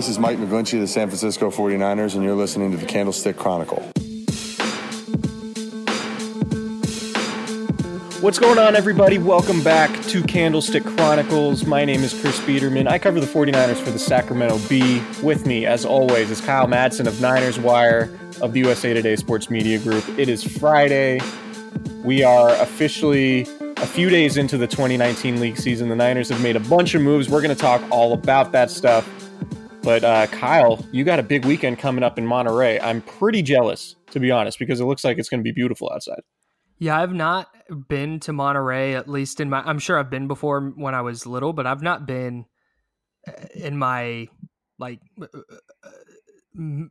This is Mike McGlinchey of the San Francisco 49ers, and you're listening to the Candlestick Chronicle. What's going on, everybody? Welcome back to Candlestick Chronicles. My name is Chris Biederman. I cover the 49ers for the Sacramento Bee. With me, as always, is Kyle Madsen of Niners Wire of the USA Today Sports Media Group. It is Friday. We are officially a few days into the 2019 league season. The Niners have made a bunch of moves. We're going to talk all about that stuff. But uh, Kyle, you got a big weekend coming up in Monterey. I'm pretty jealous, to be honest, because it looks like it's going to be beautiful outside. Yeah, I've not been to Monterey, at least in my. I'm sure I've been before when I was little, but I've not been uh, in my like. Uh, uh,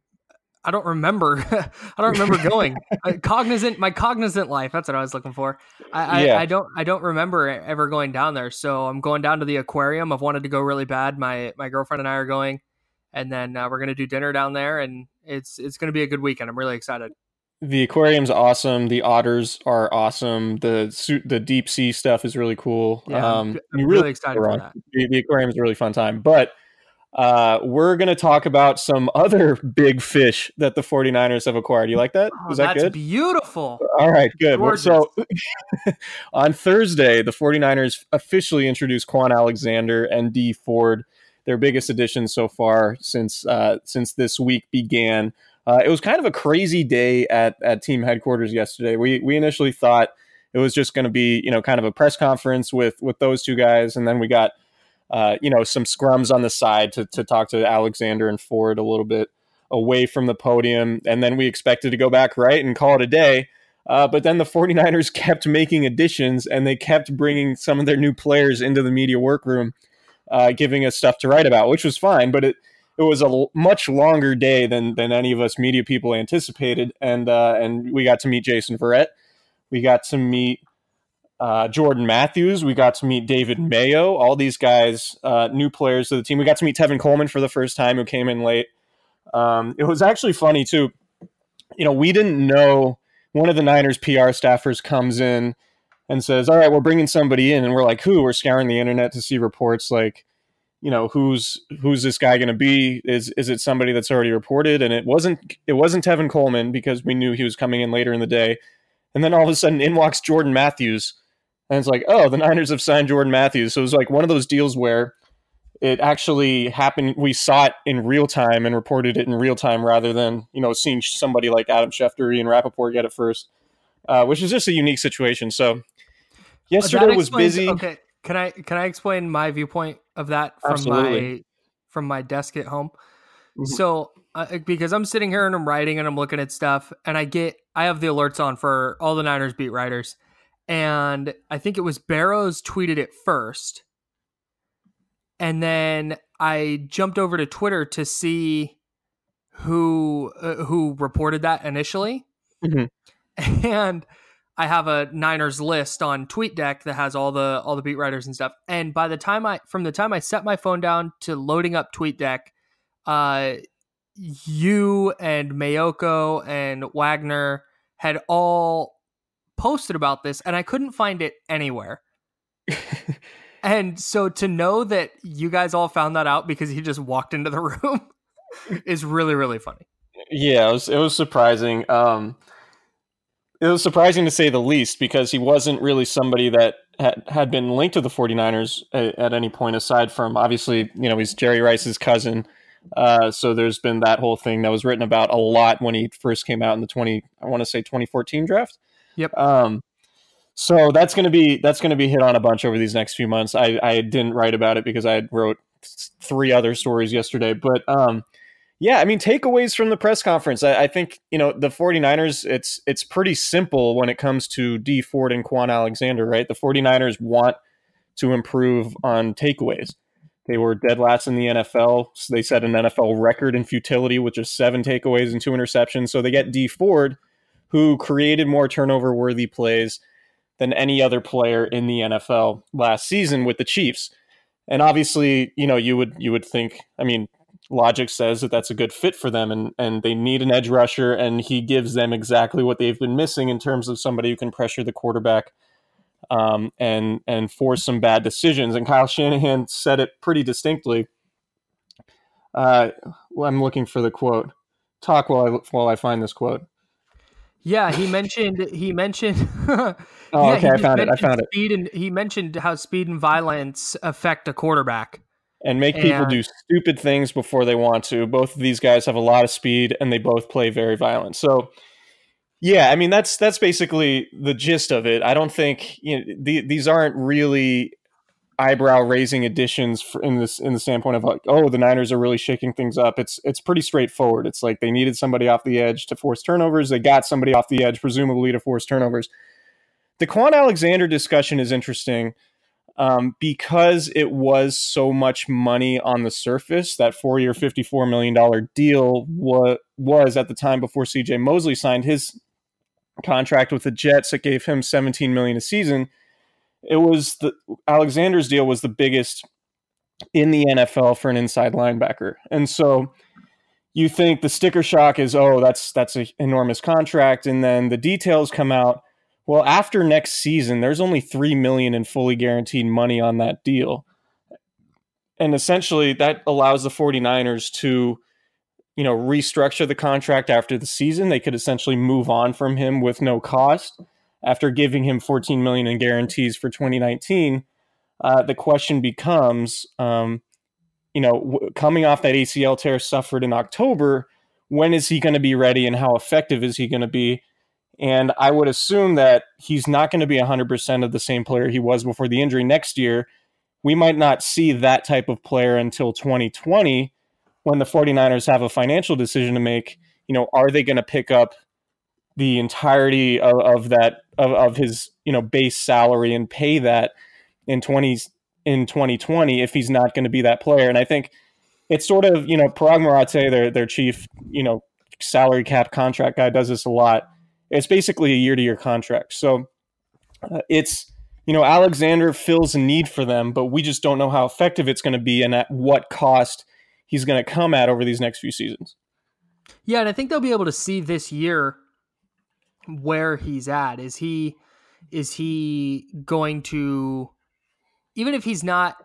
I don't remember. I don't remember going cognizant. My cognizant life. That's what I was looking for. I, yeah. I, I, don't. I don't remember ever going down there. So I'm going down to the aquarium. I've wanted to go really bad. My my girlfriend and I are going, and then uh, we're gonna do dinner down there, and it's it's gonna be a good weekend. I'm really excited the aquarium's awesome. The otters are awesome. The the deep sea stuff is really cool. Yeah, um, I'm really, really excited for that. The, the aquarium is a really fun time. But uh, we're going to talk about some other big fish that the 49ers have acquired. You like that? Oh, is that good? beautiful. All right, good. Gorgeous. So on Thursday, the 49ers officially introduced Kwon Alexander and Dee Ford, their biggest addition so far since uh, since this week began. Uh, it was kind of a crazy day at at team headquarters yesterday. We we initially thought it was just going to be you know kind of a press conference with with those two guys, and then we got uh, you know some scrums on the side to to talk to Alexander and Ford a little bit away from the podium, and then we expected to go back right and call it a day. Uh, but then the 49ers kept making additions and they kept bringing some of their new players into the media workroom, uh, giving us stuff to write about, which was fine. But it, it was a much longer day than than any of us media people anticipated, and uh, and we got to meet Jason Verrett, we got to meet uh, Jordan Matthews, we got to meet David Mayo, all these guys, uh, new players to the team. We got to meet Tevin Coleman for the first time, who came in late. Um, it was actually funny too. You know, we didn't know one of the Niners PR staffers comes in and says, "All right, we're bringing somebody in," and we're like, "Who?" We're scouring the internet to see reports like you know who's who's this guy going to be? Is is it somebody that's already reported? And it wasn't it wasn't Tevin Coleman because we knew he was coming in later in the day. And then all of a sudden in walks Jordan Matthews. And it's like oh the Niners have signed Jordan Matthews. So it was like one of those deals where it actually happened we saw it in real time and reported it in real time rather than you know seeing somebody like Adam Schefter and Rapoport get it first uh, which is just a unique situation. So yesterday was busy okay can I can I explain my viewpoint of that from Absolutely. my from my desk at home? Mm-hmm. So uh, because I'm sitting here and I'm writing and I'm looking at stuff and I get I have the alerts on for all the Niners beat writers and I think it was Barrows tweeted it first. And then I jumped over to Twitter to see who uh, who reported that initially. Mhm. And I have a Niners list on TweetDeck that has all the all the beat writers and stuff. And by the time I from the time I set my phone down to loading up TweetDeck, uh you and Maiocco and Wagoner had all posted about this and I couldn't find it anywhere. and so to know that you guys all found that out because he just walked into the room is really really funny. Yeah, it was it was surprising. Um, it was surprising to say the least because he wasn't really somebody that had, had been linked to the 49ers at, at any point aside from obviously, you know, he's Jerry Rice's cousin. Uh, so there's been that whole thing that was written about a lot when he first came out in the 20 I want to say 2014 draft. Yep. Um, so that's going to be that's going to be hit on a bunch over these next few months. I, I didn't write about it because I wrote three other stories yesterday, but um, yeah, I mean, takeaways from the press conference. I, I, think, you know, the 49ers, it's it's pretty simple when it comes to Dee Ford and Kwon Alexander, right? The 49ers want to improve on takeaways. They were dead last in the NFL. So they set an NFL record in futility with just seven takeaways and two interceptions. So they get Dee Ford, who created more turnover worthy plays than any other player in the NFL last season with the Chiefs. And obviously, you know, you would you would think, I mean, logic says that that's a good fit for them and and they need an edge rusher and he gives them exactly what they've been missing in terms of somebody who can pressure the quarterback um, and and force some bad decisions and Kyle Shanahan said it pretty distinctly. Uh, I'm looking for the quote. Talk while I while I find this quote. Yeah he mentioned he mentioned oh yeah, okay I found it I found it. and he mentioned how speed and violence affect a quarterback and make people do stupid things before they want to. Both of these guys have a lot of speed and they both play very violent. So yeah, I mean that's that's basically the gist of it. I don't think you know, the, these aren't really eyebrow raising additions in this in the standpoint of like oh the Niners are really shaking things up. It's it's pretty straightforward. It's like they needed somebody off the edge to force turnovers. They got somebody off the edge presumably to force turnovers. The Kwon Alexander discussion is interesting um, because it was so much money on the surface. That four-year, fifty-four million dollar deal wa- was at the time before C.J. Mosley signed his contract with the Jets. that gave him seventeen million a season. It was the Alexander's deal was the biggest in the NFL for an inside linebacker, and so you think the sticker shock is oh that's that's an enormous contract, and then the details come out well, after next season, there's only three million in fully guaranteed money on that deal. And essentially that allows the 49ers to, you know, restructure the contract after the season. They could essentially move on from him with no cost after giving him 14 million in guarantees for 2019. Uh, the question becomes, um, you know, w- coming off that ACL tear suffered in October, when is he going to be ready and how effective is he going to be? And I would assume that he's not going to be 100% of the same player he was before the injury next year. We might not see that type of player until 2020 when the 49ers have a financial decision to make. You know, are they going to pick up the entirety of, of that of, of his, you know, base salary and pay that in 20 in 2020 if he's not going to be that player? And I think it's sort of, you know, Paraag Marathe, their their chief, you know, salary cap contract guy does this a lot it's basically a year to year contract. So uh, it's you know Alexander fills a need for them, but we just don't know how effective it's going to be and at what cost he's going to come at over these next few seasons. Yeah, and I think they'll be able to see this year where he's at. Is he is he going to even if he's not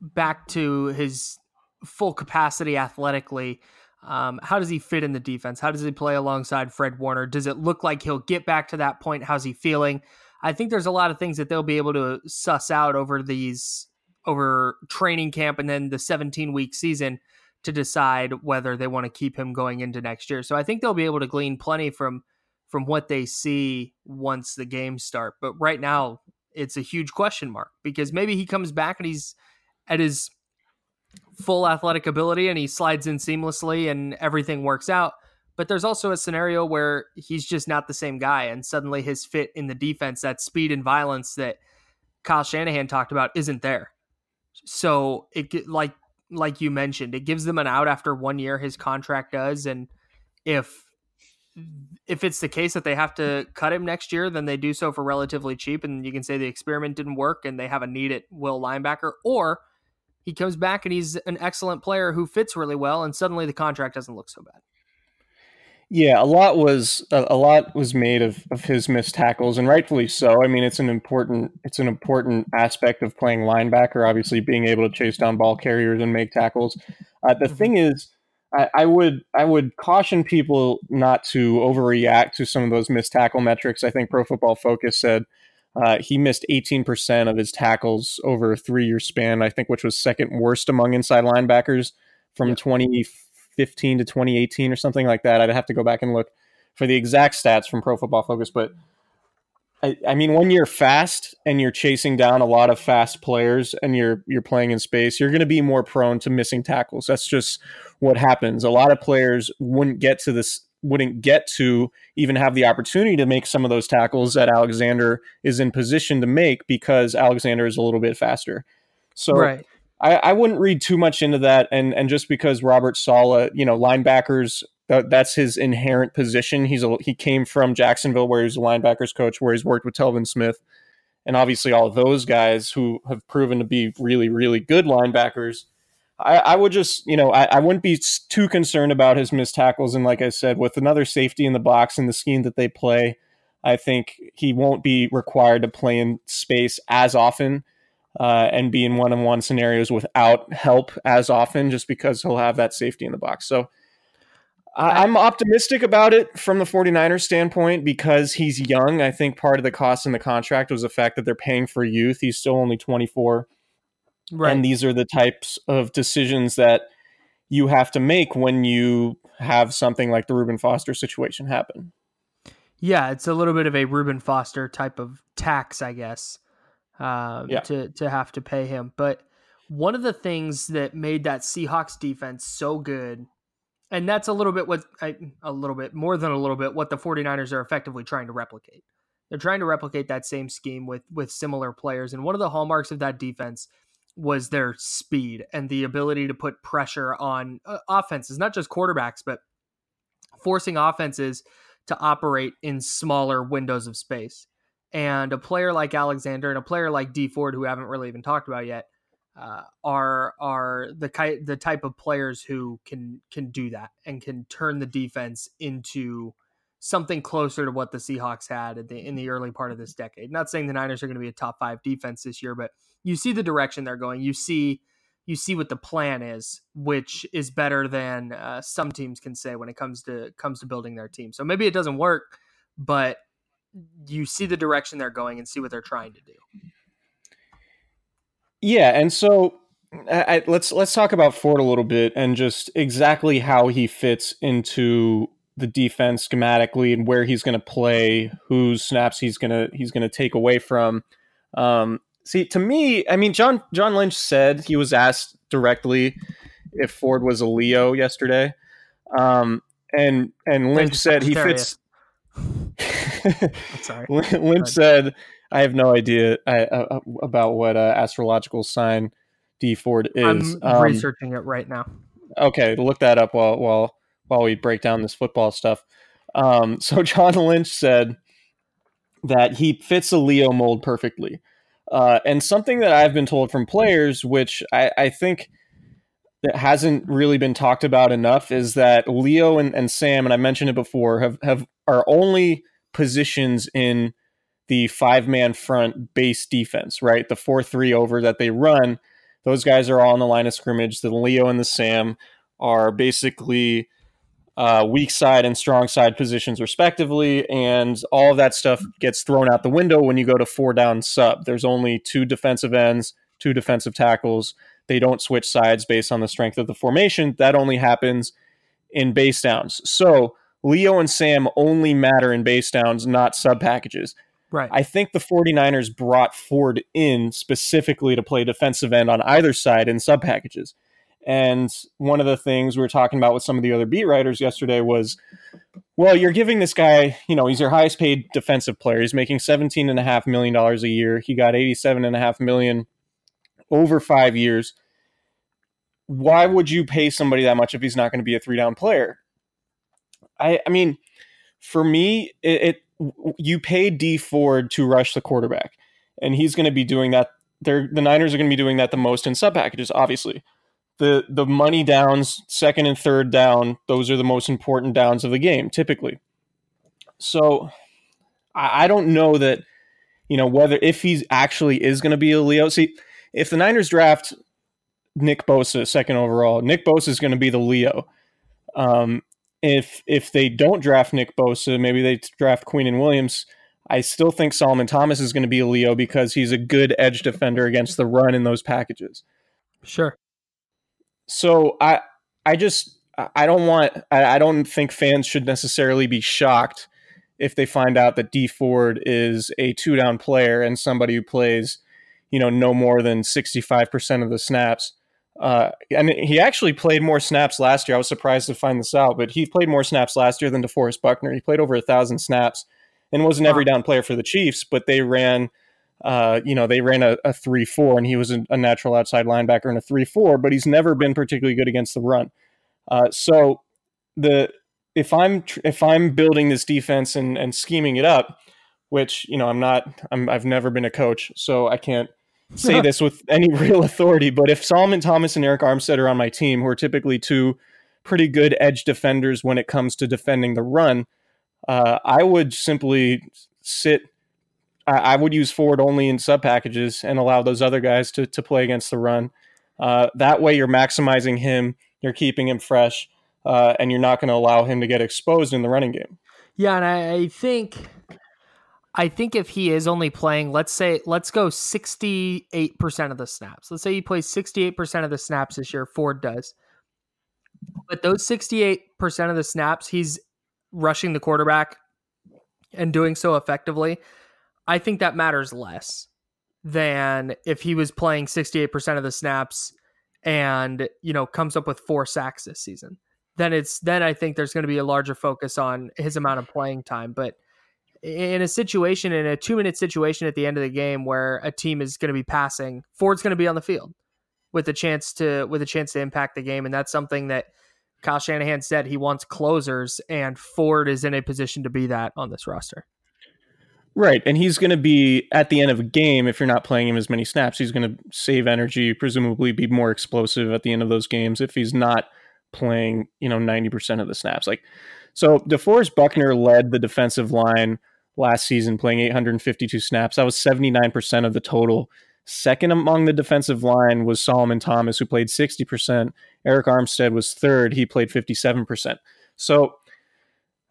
back to his full capacity athletically, um, how does he fit in the defense? How does he play alongside Fred Warner? Does it look like he'll get back to that point? How's he feeling? I think there's a lot of things that they'll be able to suss out over these over training camp and then the 17 week season to decide whether they want to keep him going into next year. So I think they'll be able to glean plenty from from what they see once the games start. But right now, it's a huge question mark because maybe he comes back and he's at his full athletic ability and he slides in seamlessly and everything works out. but there's also a scenario where he's just not the same guy, and suddenly his fit in the defense, that speed and violence that Kyle Shanahan talked about, isn't there. So it like like you mentioned, it gives them an out after one year. His contract does, and if if it's the case that they have to cut him next year, then they do so for relatively cheap, and you can say the experiment didn't work, and they have a need at will linebacker, or he comes back and he's an excellent player who fits really well, and suddenly the contract doesn't look so bad. Yeah, a lot was a, lot was made of, of his missed tackles, and rightfully so. I mean, it's an important it's an important aspect of playing linebacker. Obviously, being able to chase down ball carriers and make tackles. Uh, the mm-hmm. thing is, I, I, would I would caution people not to overreact to some of those missed tackle metrics. I think Pro Football Focus said uh, he missed 18% of his tackles over a three year span. I think, which was second worst among inside linebackers from 20 2015 to 2018 or something like that. I'd have to go back and look for the exact stats from Pro Football Focus, but I, I, mean, when you're fast and you're chasing down a lot of fast players and you're you're playing in space, you're going to be more prone to missing tackles. That's just what happens. A lot of players wouldn't get to this, wouldn't get to even have the opportunity to make some of those tackles that Alexander is in position to make because Alexander is a little bit faster. So right. I, I wouldn't read too much into that. And and just because Robert Saleh, you know, linebackers, that, that's his inherent position. He's a, he came from Jacksonville, where he's a linebackers coach, where he's worked with Telvin Smith, and obviously all those guys who have proven to be really really good linebackers. I, I would just, you know, I, I wouldn't be too concerned about his missed tackles. And like I said, with another safety in the box and the scheme that they play, I think he won't be required to play in space as often uh, and be in one on one scenarios without help as often just because he'll have that safety in the box. So I, I'm optimistic about it from the 49ers standpoint because he's young. I think part of the cost in the contract was the fact that they're paying for youth. He's still only 24. Right. And these are the types of decisions that you have to make when you have something like the Reuben Foster situation happen. Yeah, it's a little bit of a Reuben Foster type of tax, I guess um, yeah. to to have to pay him. But one of the things that made that Seahawks defense so good, and that's a little bit what I, a little bit more than a little bit what the 49ers are effectively trying to replicate. They're trying to replicate that same scheme with with similar players, and one of the hallmarks of that defense was their speed and the ability to put pressure on uh, offenses, not just quarterbacks, but forcing offenses to operate in smaller windows of space. And a player like Alexander and a player like Dee Ford, who haven't really even talked about yet, uh, are are the the type of players who can can do that and can turn the defense into something closer to what the Seahawks had in the, in the early part of this decade. Not saying the Niners are going to be a top five defense this year, but you see the direction they're going. You see you see what the plan is, which is better than uh, some teams can say when it comes to comes to building their team. So maybe it doesn't work, but you see the direction they're going and see what they're trying to do. Yeah, and so I, let's let's talk about Ford a little bit and just exactly how he fits into the defense schematically and where he's going to play, whose snaps he's going to he's going to take away from. Um, see, to me, I mean, John John Lynch said he was asked directly if Ford was a Leo yesterday, um, and and Lynch said he fits. sorry. Lynch said, "I have no idea uh, uh, about what uh, astrological sign Dee Ford is." I'm um, researching it right now. Okay, look that up while while while we break down this football stuff. Um, so John Lynch said that he fits a Leo mold perfectly, uh, and something that I've been told from players, which I, I think that hasn't really been talked about enough is that Leo and, and Sam, and I mentioned it before, have, have are only positions in the five man front base defense, right? The 4 3 over that they run, those guys are all on the line of scrimmage. The Leo and the Sam are basically uh, weak side and strong side positions, respectively. And all of that stuff gets thrown out the window when you go to four down sub. There's only two defensive ends, two defensive tackles. They don't switch sides based on the strength of the formation. That only happens in base downs. So Leo and Sam only matter in base downs, not sub packages. Right. I think the 49ers brought Ford in specifically to play defensive end on either side in sub packages. And one of the things we were talking about with some of the other beat writers yesterday was, well, you're giving this guy, you know, he's your highest paid defensive player. He's making $17.5 million a year. He got 87.5 million over five years. Why would you pay somebody that much if he's not going to be a three down player? I, I mean, for me, it, it you pay Dee Ford to rush the quarterback, and he's going to be doing that. They're, the Niners are going to be doing that the most in sub packages, obviously the the money downs, second and third down, those are the most important downs of the game, typically. So I, I don't know that, you know, whether if he actually is going to be a Leo. See, if the Niners draft Nick Bosa second overall, Nick Bosa is going to be the Leo. Um, if if they don't draft Nick Bosa, maybe they draft Quinnen Williams. I still think Solomon Thomas is going to be a Leo because he's a good edge defender against the run in those packages. Sure so I I just I don't want I, I don't think fans should necessarily be shocked if they find out that Dee Ford is a two down player and somebody who plays, you know, no more than 65% of the snaps. Uh, and he actually played more snaps last year. I was surprised to find this out, but he played more snaps last year than DeForest Buckner. He played over a thousand snaps and was an every down player for the Chiefs, but they ran uh, you know, they ran a, a 3 4 and he was a, a, natural outside linebacker in a 3 4, but he's never been particularly good against the run. Uh, so the if I'm if I'm building this defense and, and scheming it up, which you know I'm not I'm, I've never been a coach, so I can't say this with any real authority. But if Solomon Thomas and Arik Armstead are on my team, who are typically two pretty good edge defenders when it comes to defending the run, uh, I would simply sit I, I would use Ford only in sub packages and allow those other guys to to play against the run. Uh, that way, you're maximizing him, you're keeping him fresh, uh, and you're not going to allow him to get exposed in the running game. Yeah, and I, I think I think if he is only playing, let's say, let's go 68% of the snaps. Let's say he plays 68% of the snaps this year, Ford does. But those 68% of the snaps, he's rushing the quarterback and doing so effectively. I think that matters less than if he was playing 68% of the snaps and, you know, comes up with four sacks this season. Then it's then I think there's going to be a larger focus on his amount of playing time, but in a situation in a 2-minute situation at the end of the game where a team is going to be passing, Ford's going to be on the field with a chance to with a chance to impact the game and that's something that Kyle Shanahan said he wants closers and Ford is in a position to be that on this roster. Right. And he's going to be at the end of a game, if you're not playing him as many snaps, he's going to save energy, presumably be more explosive at the end of those games if he's not playing, you know, 90% of the snaps. Like, so DeForest Buckner led the defensive line last season, playing 852 snaps. That was 79% of the total. Second among the defensive line was Solomon Thomas, who played 60%. Arik Armstead was third. He played 57%. So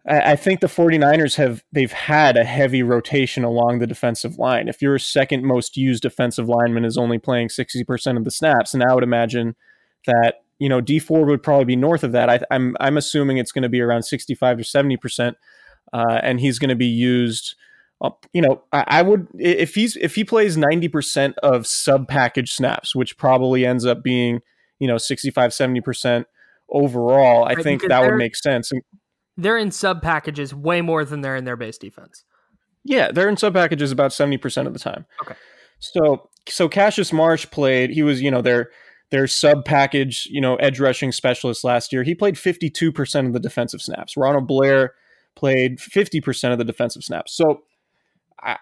I think the 49ers have they've had a heavy rotation along the defensive line. If your second most used defensive lineman is only playing 60% of the snaps, and I would imagine that, you know, Dee Ford would probably be north of that. I, am I'm, I'm assuming it's going to be around 65 to 70%. Uh, and he's going to be used you know, I, I, would if he's if he plays 90% of sub package snaps, which probably ends up being, you know, 65 70% overall, I think that would make sense. And, they're in sub packages way more than they're in their base defense. Yeah, they're in sub packages about 70% of the time. Okay. So so Cassius Marsh played, he was, you know, their their sub package, you know, edge rushing specialist last year. He played 52% of the defensive snaps. Ronald Blair played 50% of the defensive snaps. So I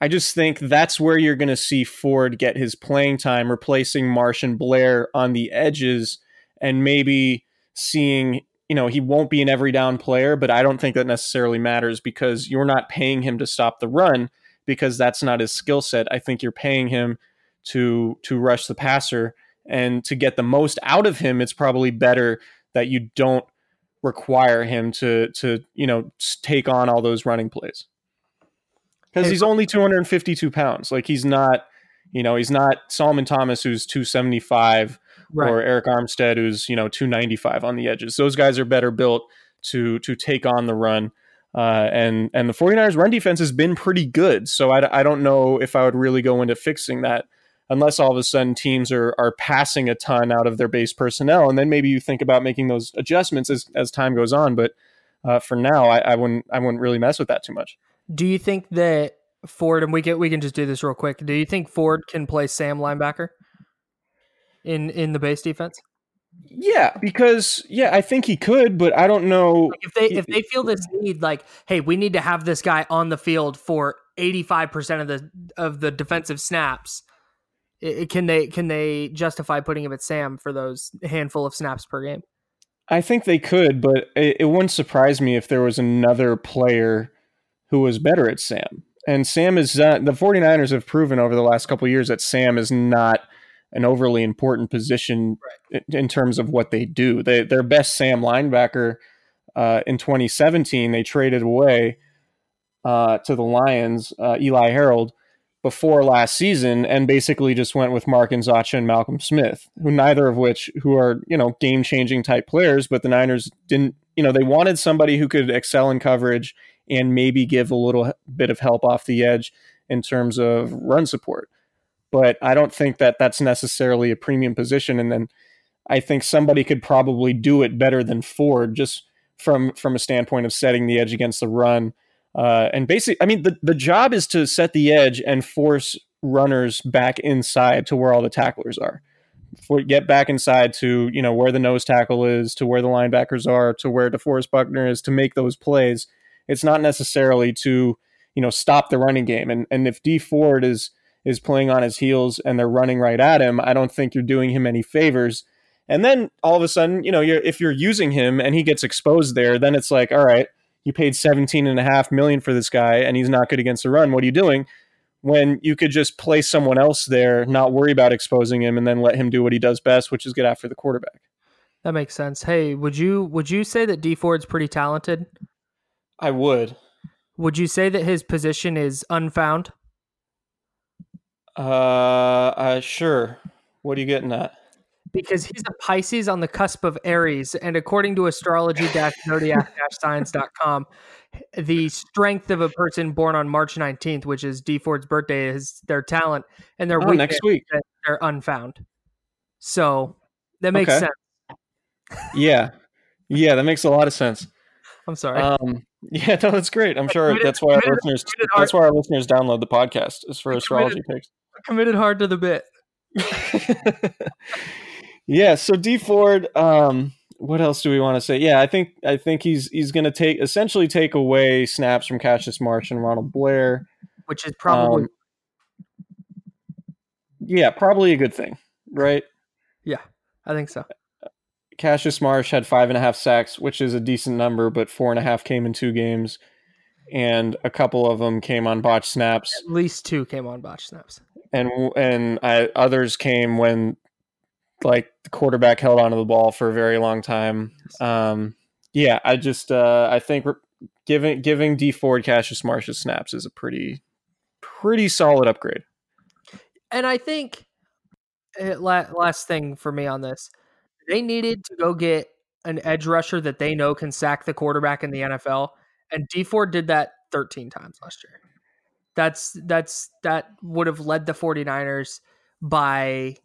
I just think that's where you're going to see Ford get his playing time replacing Marsh and Blair on the edges and maybe seeing you know, he won't be an every down player, but I don't think that necessarily matters because you're not paying him to stop the run because that's not his skill set. I think you're paying him to to rush the passer and to get the most out of him. It's probably better that you don't require him to to you know take on all those running plays because he's only 252 pounds. Like he's not, you know, he's not Solomon Thomas who's 275 right. or Arik Armstead, who's you know 295 on the edges. Those guys are better built to to take on the run. Uh, and and the 49ers run defense has been pretty good. So I, I don't know if I would really go into fixing that. unless all of a sudden teams are are passing a ton out of their base personnel, and then maybe you think about making those adjustments as as time goes on. But uh, for now, I, I wouldn't I wouldn't really mess with that too much. Do you think that Ford and we can we can just do this real quick? Do you think Ford can play Sam linebacker in in the base defense? Yeah, because yeah, I think he could, but I don't know like if they if they feel this need, like, hey, we need to have this guy on the field for eighty five percent of the of the defensive snaps. It, can they can they justify putting him at Sam for those handful of snaps per game? I think they could, but it, it wouldn't surprise me if there was another player who was better at Sam. And Sam is uh, the 49ers have proven over the last couple years that Sam is not an overly important position right. in, in, terms of what they do. They, their best Sam linebacker uh, in 2017, they traded away uh, to the Lions, uh, Eli Harold, before last season, and basically just went with Mark and Nzeocha and Malcolm Smith, who neither of which who are you know game changing type players, but the Niners didn't. You know, they wanted somebody who could excel in coverage and maybe give a little bit of help off the edge in terms of run support but I don't think that that's necessarily a premium position. And then I think somebody could probably do it better than Ford, just from from a standpoint of setting the edge against the run. Uh, and basically, I mean, the the job is to set the edge and force runners back inside to where all the tacklers are. For, get back inside to you know where the nose tackle is, to where the linebackers are, to where DeForest Buckner is, to make those plays. It's not necessarily to you know stop the running game. And and if D Ford is is playing on his heels and they're running right at him, I don't think you're doing him any favors. And then all of a sudden, you know, you're, if you're using him and he gets exposed there, then it's like, all right, you paid 17 and a half million for this guy and he's not good against the run. What are you doing? When you could just play someone else there, not worry about exposing him and then let him do what he does best, which is get after the quarterback. That makes sense. Hey, would you would you say that Dee Ford's pretty talented? I would. Would you say that his position is unfound? Uh, uh, sure. What are you getting at? Because he's a Pisces on the cusp of Aries, and according to astrology-zodiac-science.com, the strength of a person born on March 19th, which is Dee Ford's birthday, is their talent, and their oh, next week they're unfound. So that makes okay. sense. yeah, yeah, that makes a lot of sense. I'm sorry. Um, yeah, no, that's great. I'm sure that's why our listeners that's why our listeners download the podcast is for astrology picks committed hard to the bit. yeah. So Dee Ford. Um, what else do we want to say? Yeah, I think I think he's he's going to take essentially take away snaps from Cassius Marsh and Ronald Blair, which is probably um, yeah, probably a good thing, right? Yeah, I think so. Cassius Marsh had five and a half sacks, which is a decent number, but four and a half came in two games, and a couple of them came on botch snaps. At least two came on botch snaps and and I, others came when like the quarterback held onto the ball for a very long time. Um, yeah, I just uh, I think giving giving Dee Ford Cassius Marsh's snaps is a pretty pretty solid upgrade. And I think uh, last thing for me on this, they needed to go get an edge rusher that they know can sack the quarterback in the NFL, and Dee Ford did that 13 times last year. That's that's that would have led the 49ers by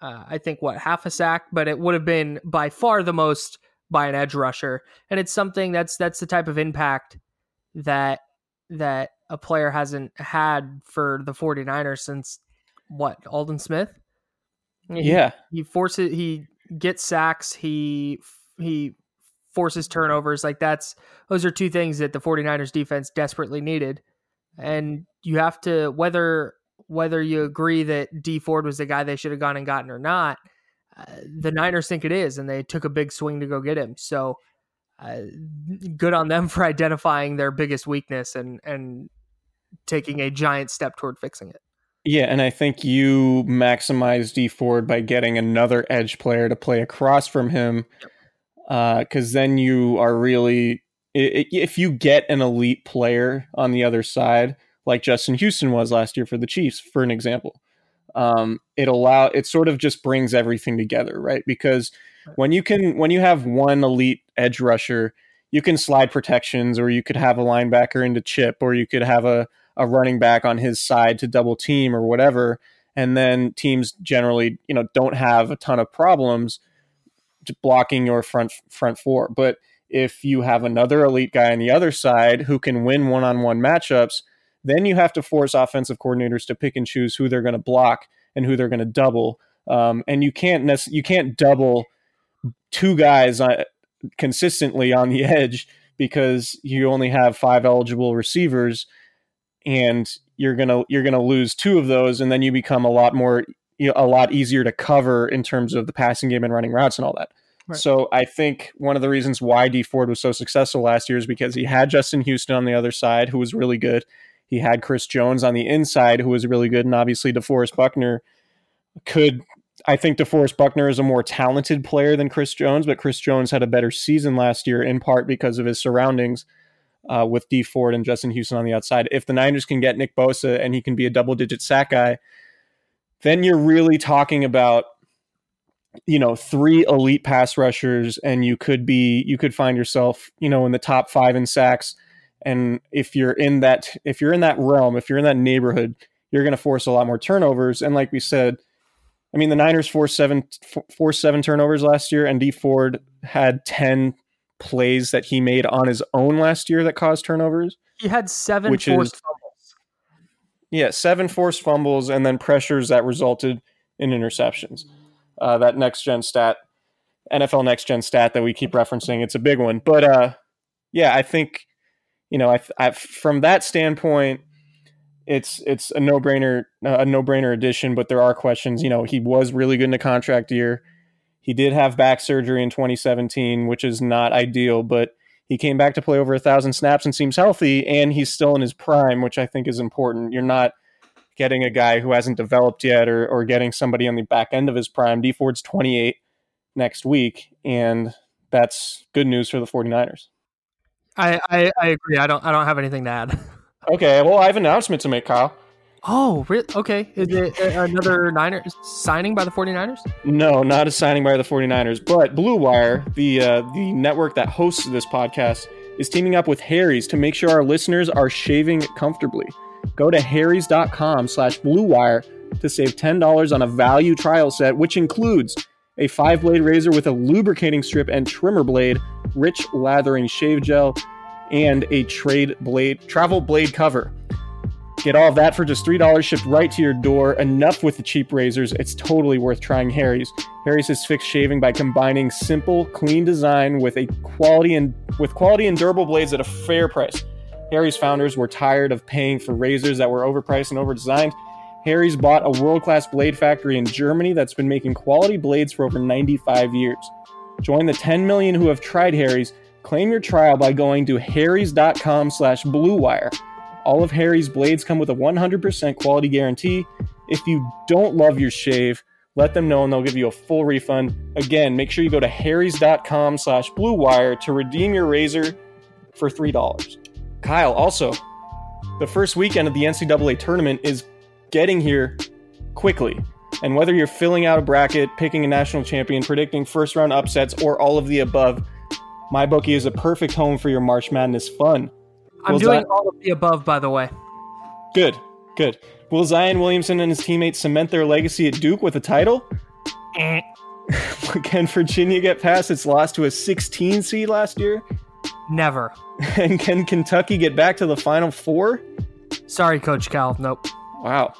uh, I think what half a sack, but it would have been by far the most by an edge rusher. And it's something that's that's the type of impact that that a player hasn't had for the 49ers since what, Aldon Smith? Yeah. He, he forces he gets sacks, he he forces turnovers like that's those are two things that the 49ers defense desperately needed and you have to whether whether you agree that Dee Ford was the guy they should have gone and gotten or not. Uh, the Niners think it is, and they took a big swing to go get him. So, uh, good on them for identifying their biggest weakness and and taking a giant step toward fixing it. Yeah, and I think you maximize Dee Ford by getting another edge player to play across from him, because yep. uh, then you are really if you get an elite player on the other side, like Justin Houston was last year for the Chiefs, for an example, um, it allow it sort of just brings everything together, right? Because when you can when you have one elite edge rusher, you can slide protections, or you could have a linebacker into chip, or you could have a a running back on his side to double team or whatever, and then teams generally, you know, don't have a ton of problems blocking your front front four. But if you have another elite guy on the other side who can win one-on-one matchups, then you have to force offensive coordinators to pick and choose who they're going to block and who they're going to double. Um, and you can't nec- you can't double two guys uh, consistently on the edge because you only have five eligible receivers and you're gonna you're gonna lose two of those and then you become a lot more you know, a lot easier to cover in terms of the passing game and running routes and all that so i think one of the reasons why Dee Ford was so successful last year is because he had justin houston on the other side who was really good he had chris jones on the inside who was really good and obviously deforest buckner could I think DeForest Buckner is a more talented player than Chris Jones, but Chris Jones had a better season last year in part because of his surroundings uh, with Dee Ford and Justin Houston on the outside. If the Niners can get Nick Bosa and he can be a double digit sack guy, then you're really talking about you know three elite pass rushers and you could be you could find yourself you know in the top 5 in sacks and if you're in that if you're in that realm if you're in that neighborhood you're going to force a lot more turnovers and like we said I mean, the Niners forced seven forced seven turnovers last year, and Dee Ford had ten plays that he made on his own last year that caused turnovers. He had seven which forced is, fumbles. Yeah, seven forced fumbles, and then pressures that resulted in interceptions. Uh, that next gen stat, NFL next gen stat that we keep referencing, it's a big one. But uh, yeah, I think you know, I, I from that standpoint it's it's a no brainer a no brainer addition. But there are questions. You know, he was really good in a contract year. He did have back surgery in 2017, which is not ideal, but he came back to play over a thousand snaps and seems healthy, and he's still in his prime, which I think is important. You're not getting a guy who hasn't developed yet or, or getting somebody on the back end of his prime. Dee Ford's 28 next week, and that's good news for the 49ers. I, I, I agree. I don't I don't have anything to add. Okay, well, I have an announcement to make, Kyle. Oh, really? Okay. Is it another Niners signing by the 49ers? No, not a signing by the 49ers, but Blue Wire, the uh, the network that hosts this podcast, is teaming up with Harry's to make sure our listeners are shaving comfortably. Go to harrys.com slash blue wire to save $10 on a value trial set, which includes a five blade razor with a lubricating strip and trimmer blade, rich lathering shave gel, and a trade blade travel blade cover. Get all of that for just $3 shipped right to your door. Enough with the cheap razors. It's totally worth trying Harry's. Harry's has fixed shaving by combining simple, clean design with a quality and with quality and durable blades at a fair price. Harry's founders were tired of paying for razors that were overpriced and overdesigned. Harry's bought a world-class blade factory in Germany that's been making quality blades for over 95 years. Join the 10 million who have tried Harry's Claim your trial by going to harrys.com slash bluewire. All of Harry's blades come with a 100% quality guarantee. If you don't love your shave, let them know and they'll give you a full refund. Again, make sure you go to harrys.com slash bluewire to redeem your razor for $3. Kyle, also, the first weekend of the NCAA tournament is getting here quickly. And whether you're filling out a bracket, picking a national champion, predicting first round upsets, or all of the above, MyBookie is a perfect home for your March Madness fun. I'm doing Zion- all of the above, by the way. Good, good. Will Zion Williamson and his teammates cement their legacy at Duke with a title? Eh. Can Virginia get past its loss to a 16 seed last year? Never. and can Kentucky get back to the Final Four? Sorry, Coach Cal. Nope. Wow.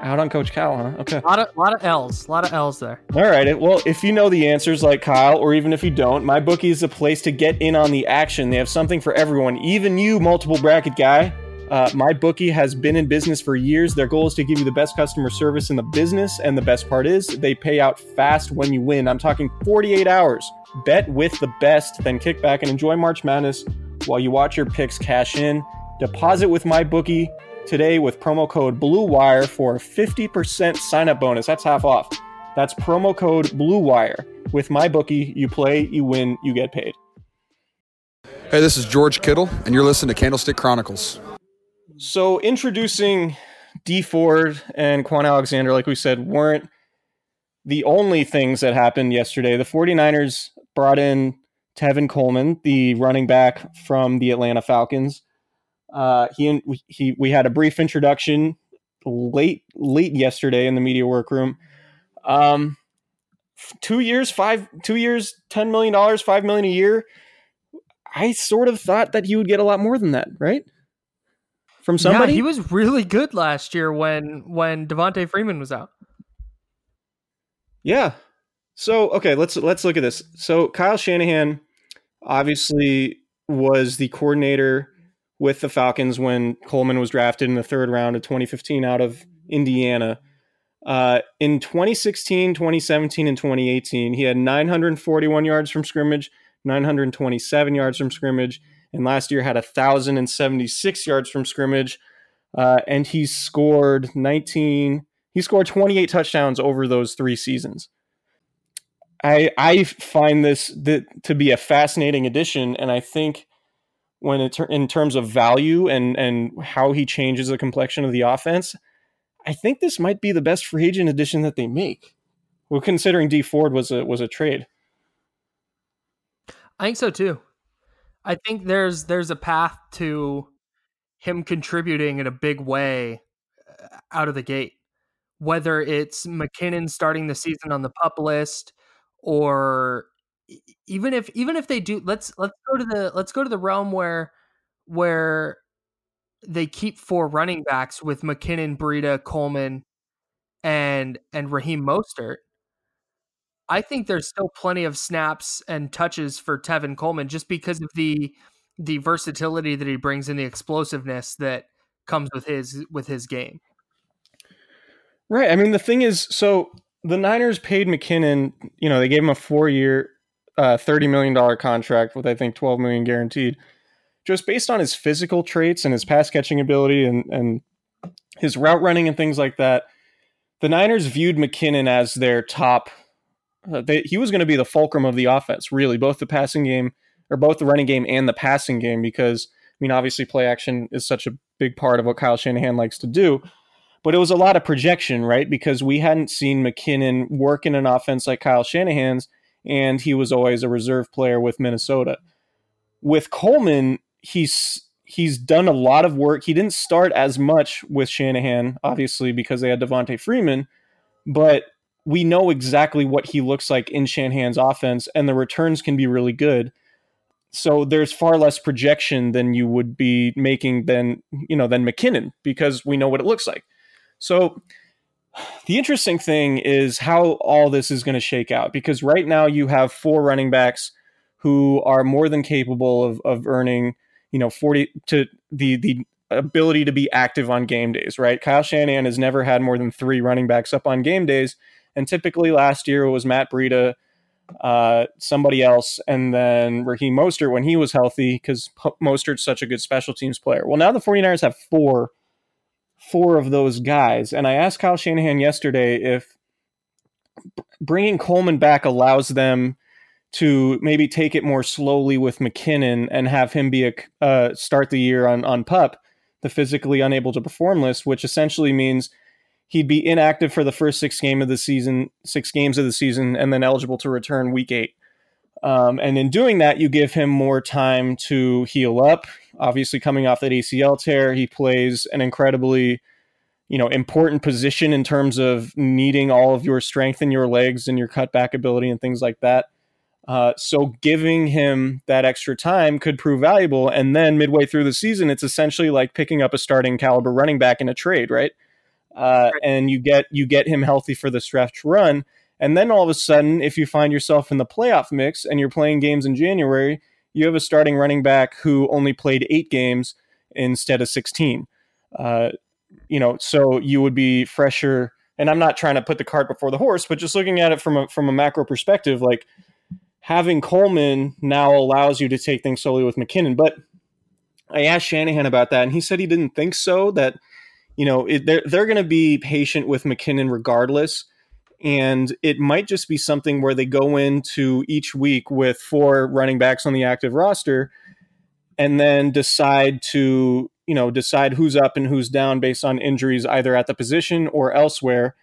Out on Coach Cal, huh? Okay. A lot of, lot of L's. A lot of L's there. All right. Well, if you know the answers like Kyle, or even if you don't, my bookie is a place to get in on the action. They have something for everyone, even you, multiple bracket guy. Uh, MyBookie has been in business for years. Their goal is to give you the best customer service in the business. And the best part is they pay out fast when you win. I'm talking 48 hours. Bet with the best, then kick back and enjoy March Madness while you watch your picks cash in. Deposit with my bookie today with promo code BLUEWIRE for 50% sign up bonus. That's half off. That's promo code BLUEWIRE. With my bookie, you play, you win, you get paid. Hey, this is George Kittle, and you're listening to Candlestick Chronicles. So, introducing Dee Ford and Kwon Alexander, like we said, weren't the only things that happened yesterday. The 49ers brought in Tevin Coleman, the running back from the Atlanta Falcons. Uh, he he we had a brief introduction late late yesterday in the media workroom. Um, two years, five, two years, ten million dollars, five million a year. I sort of thought that he would get a lot more than that, right? From somebody, yeah, he was really good last year when when Devonta Freeman was out. Yeah. So okay, let's let's look at this. So Kyle Shanahan obviously was the coordinator with the Falcons when Coleman was drafted in the third round of 2015 out of Indiana. Uh, in 2016, 2017, and 2018, he had 941 yards from scrimmage, 927 yards from scrimmage, and last year had 1,076 yards from scrimmage. Uh, and he scored 19, he scored 28 touchdowns over those three seasons. I I find this to be a fascinating addition, and I think when it in terms of value and and how he changes the complexion of the offense, I think this might be the best free agent addition that they make. Well, considering Dee Ford was a was a trade. I think so too. I think there's there's a path to him contributing in a big way uh, out of the gate. Whether it's McKinnon starting the season on the pup list, or even if even if they do let's let's go to the let's go to the realm where where they keep four running backs with McKinnon, Breida, Coleman, and and Raheem Mostert. I think there's still plenty of snaps and touches for Tevin Coleman just because of the the versatility that he brings and the explosiveness that comes with his with his game. Right. I mean, the thing is, so the Niners paid McKinnon. You know, they gave him a four year, uh, thirty million dollar contract with I think twelve million guaranteed, just based on his physical traits and his pass catching ability and and his route running and things like that. The Niners viewed McKinnon as their top. Uh, they, he was going to be the fulcrum of the offense, really, both the passing game or both the running game and the passing game, because I mean, obviously, play action is such a big part of what Kyle Shanahan likes to do but it was a lot of projection, right? Because we hadn't seen McKinnon work in an offense like Kyle Shanahan's, and he was always a reserve player with Minnesota. With Coleman, he's he's done a lot of work. He didn't start as much with Shanahan, obviously, because they had Devonta Freeman, but we know exactly what he looks like in Shanahan's offense, and the returns can be really good. So there's far less projection than you would be making than you know than McKinnon because we know what it looks like. So the interesting thing is how all this is going to shake out because right now you have four running backs who are more than capable of, of earning, you know, 40 to the, the ability to be active on game days, right? Kyle Shanahan has never had more than three running backs up on game days. And typically last year it was Matt Breida, uh, somebody else, and then Raheem Mostert when he was healthy because Mostert's such a good special teams player. Well, now the 49ers have four four of those guys. And I asked Kyle Shanahan yesterday if bringing Coleman back allows them to maybe take it more slowly with McKinnon and have him be a uh, start the year on on pup, the physically unable to perform list, which essentially means he'd be inactive for the first six game of the season, six games of the season, and then eligible to return week eight. Um, and in doing that, you give him more time to heal up. Obviously, coming off that ACL tear, he plays an incredibly, you know, important position in terms of needing all of your strength in your legs and your cutback ability and things like that. Uh, so giving him that extra time could prove valuable. And then midway through the season, it's essentially like picking up a starting caliber running back in a trade, right? Uh, and you get you get him healthy for the stretch run and then all of a sudden, if you find yourself in the playoff mix and you're playing games in January, you have a starting running back who only played eight games instead of 16. Uh, you know, so you would be fresher. And I'm not trying to put the cart before the horse, but just looking at it from a from a macro perspective, like having Coleman now allows you to take things slowly with McKinnon. But I asked Shanahan about that, and he said he didn't think so. That you know it, they're they're going to be patient with McKinnon regardless and it might just be something where they go into each week with four running backs on the active roster and then decide to you know decide who's up and who's down based on injuries either at the position or elsewhere